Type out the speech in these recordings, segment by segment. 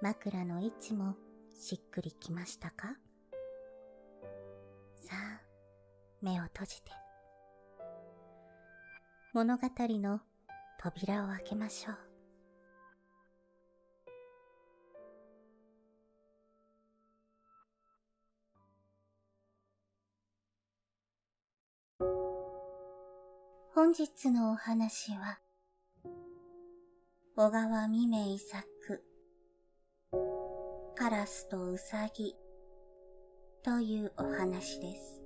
枕の位置もしっくりきましたか？さあ、目を閉じて。物語の扉を開けましょう。本日のお話は、小川未明作、カラスとウサギというお話です。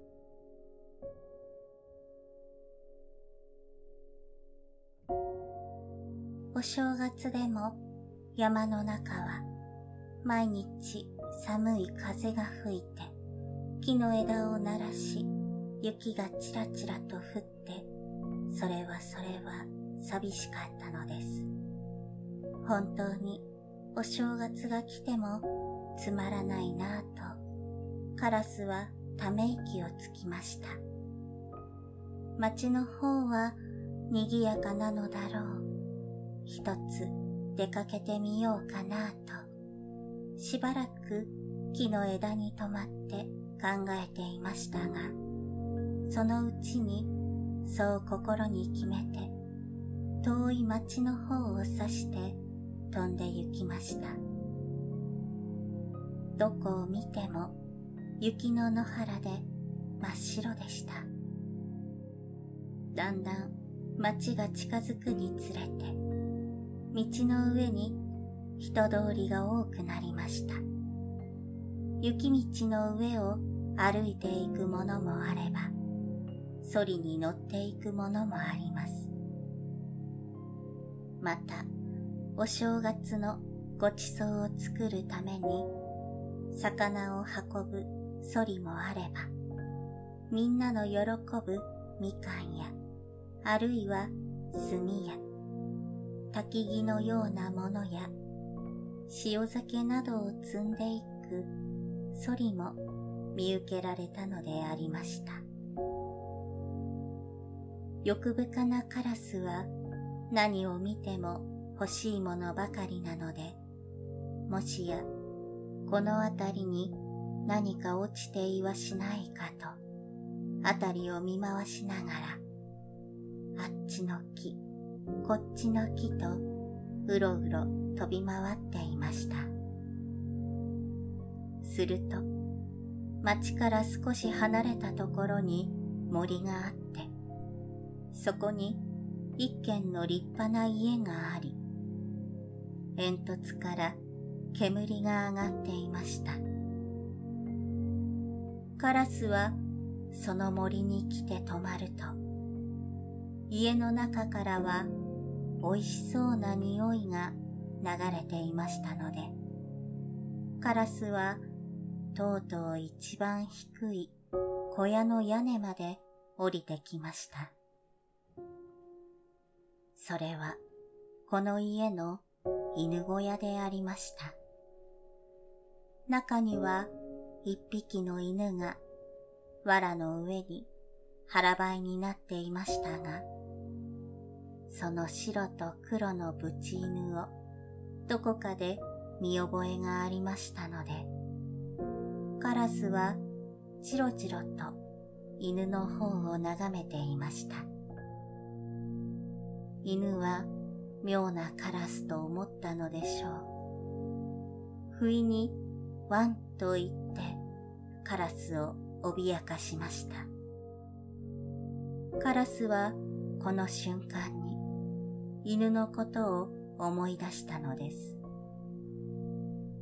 お正月でも山の中は毎日寒い風が吹いて木の枝を鳴らし雪がちらちらと降ってそれはそれは寂しかったのです。本当にお正月が来てもつまらないなぁとカラスはため息をつきました。街の方は賑やかなのだろう。一つ出かけてみようかなぁとしばらく木の枝に止まって考えていましたがそのうちにそう心に決めて遠い町の方を指して飛んで行きましたどこを見ても雪の野原で真っ白でした。だんだん町が近づくにつれて道の上に人通りが多くなりました。雪道の上を歩いていくものもあればソリに乗っていくものもあります。またお正月のごちそうを作るために魚を運ぶソリもあればみんなの喜ぶみかんやあるいは炭や焚き木のようなものや塩酒などを積んでいくソリも見受けられたのでありました。欲深なカラスは何を見ても欲しいものばかりなので、もしやこの辺りに何か落ちていはしないかと、辺りを見回しながら、あっちの木、こっちの木と、うろうろ飛び回っていました。すると、町から少し離れたところに森があって、そこに一軒の立派な家があり、煙突から煙が上がっていました。カラスはその森に来て泊まると、家の中からは美味しそうな匂いが流れていましたので、カラスはとうとう一番低い小屋の屋根まで降りてきました。それはこの家の犬小屋でありました。中には一匹の犬が藁の上に腹ばいになっていましたが、その白と黒のブチ犬をどこかで見覚えがありましたので、カラスはチロチロと犬の方を眺めていました。犬は妙なカラスと思ったのでしょう。不意にワンと言ってカラスを脅かしました。カラスはこの瞬間に犬のことを思い出したのです。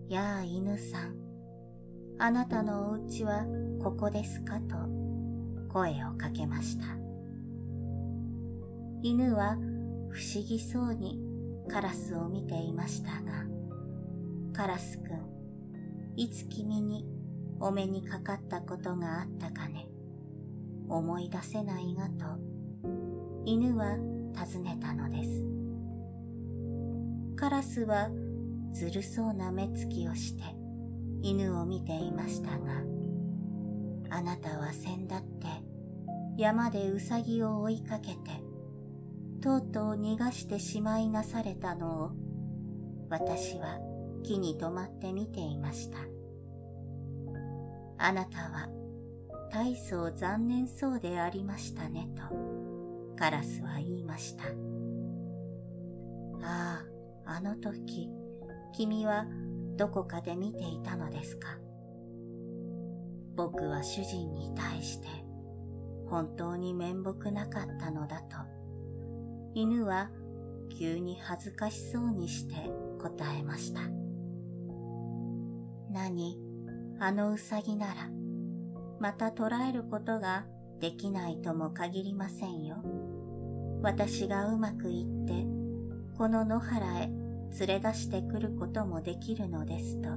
やあ犬さん、あなたのお家はここですか？と声をかけました。犬は不思議そうにカラスを見ていましたが、カラスくん、いつ君にお目にかかったことがあったかね？思い出せないがと、犬は尋ねたのです。カラスはずるそうな目つきをして犬を見ていましたが、あなたは先だって山でウサギを追いかけて、とうとう逃がしてしまいなされたのを、私は木に止まって見ていました。あなたは大層残念そうでありましたねと、カラスは言いました。ああ、あの時、君はどこかで見ていたのですか？僕は主人に対して本当に面目なかったのだと、犬は急に恥ずかしそうにして答えました。何、あのうさぎなら、また捕らえることができないとも限りませんよ。私がうまくいって、この野原へ連れ出してくることもできるのですと、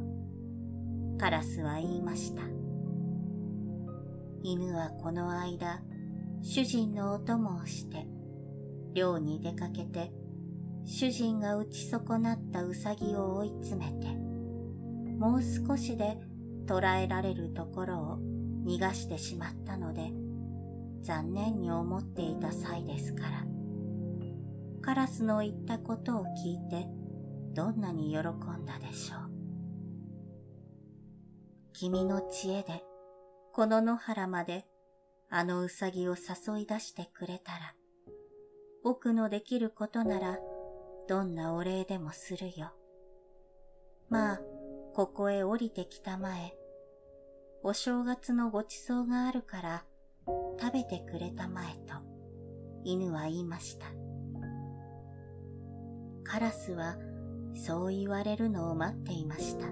カラスは言いました。犬はこの間、主人のお供をして、漁に出かけて、主人が打ち損なったうさぎを追い詰めて、もう少しで捕らえられるところを逃がしてしまったので、残念に思っていた際ですから。カラスの言ったことを聞いて、どんなに喜んだでしょう。君の知恵で、この野原まであのうさぎを誘い出してくれたら、僕のできることなら、どんなお礼でもするよ。まあ、ここへ降りてきたまえ、お正月のごちそうがあるから食べてくれたまえと犬は言いました。カラスはそう言われるのを待っていました。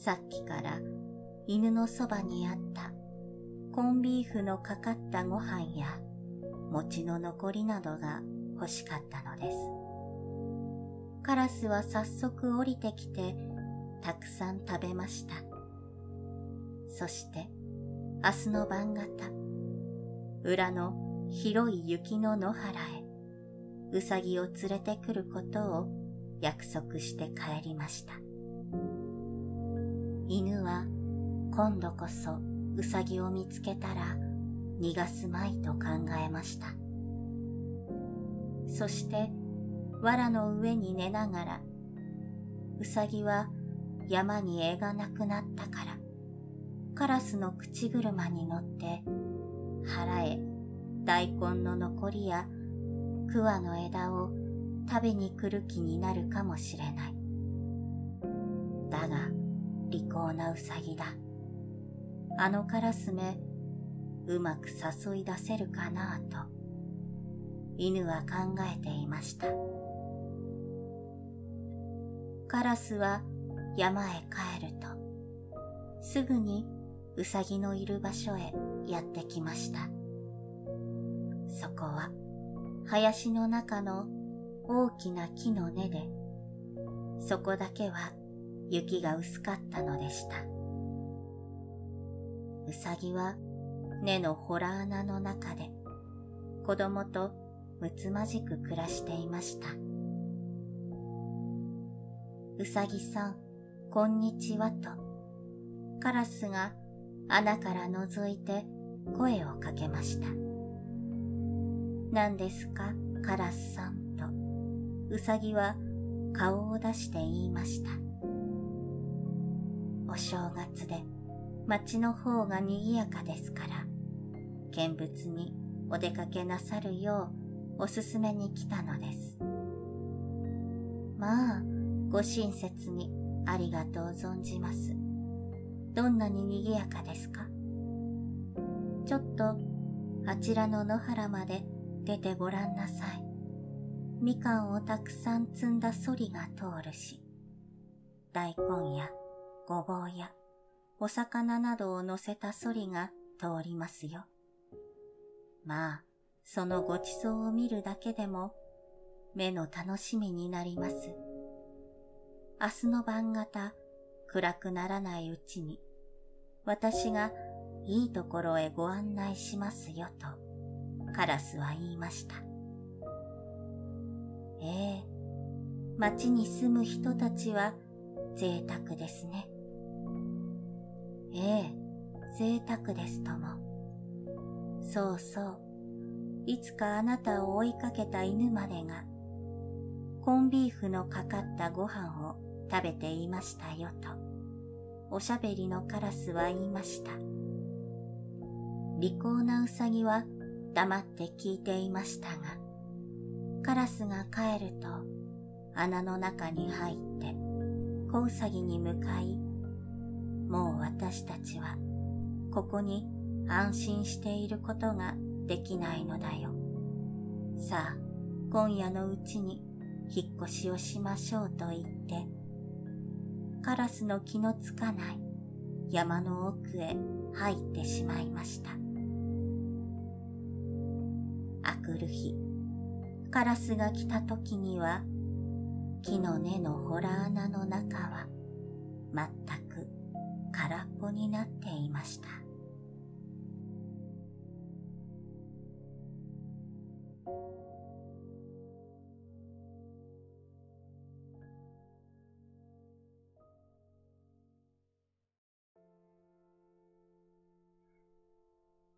さっきから犬のそばにあったコンビーフのかかったご飯や餅の残りなどが欲しかったのです。カラスは早速降りてきてたくさん食べました。そして明日の晩方、裏の広い雪の野原へうさぎを連れてくることを約束して帰りました。犬は今度こそうさぎを見つけたら逃がすまいと考えました。そして藁の上に寝ながらうさぎは山に絵がなくなったからカラスの口車に乗って腹へ大根の残りや桑の枝を食べに来る気になるかもしれない。だが、利口なうさぎだ。あのカラスめ、うまく誘い出せるかなぁと、犬は考えていました。カラスは山へ帰ると、すぐにうさぎのいる場所へやってきました。そこは林の中の大きな木の根で、そこだけは雪が薄かったのでした。うさぎは根のほら穴の中で子供とむつまじく暮らしていました。うさぎさん、こんにちはと、カラスが穴から覗いて声をかけました。何ですか、カラスさんと、うさぎは顔を出して言いました。お正月で町の方が賑やかですから、見物にお出かけなさるようおすすめに来たのです。まあ、ご親切にありがとう存じます。どんなに賑やかですか？ちょっと、あちらの野原まで出てごらんなさい。みかんをたくさん積んだソリが通るし、大根やごぼうやお魚などを乗せたソリが通りますよ。まあ、そのごちそうを見るだけでも目の楽しみになります。明日の晩方、暗くならないうちに、私がいいところへご案内しますよと、カラスは言いました。ええ、町に住む人たちは贅沢ですね。ええ、贅沢ですとも。そうそう。いつかあなたを追いかけた犬までが、コンビーフのかかったご飯を食べていましたよと、おしゃべりのカラスは言いました。利口なウサギは黙って聞いていましたが、カラスが帰ると穴の中に入って子ウサギに向かい、もう私たちはここに安心していることができないのだよ。さあ、今夜のうちに引っ越しをしましょうと言って、カラスの気のつかない山の奥へ入ってしまいました。あくる日、カラスが来た時には、木の根のほら穴の中は全く空っぽになっていました。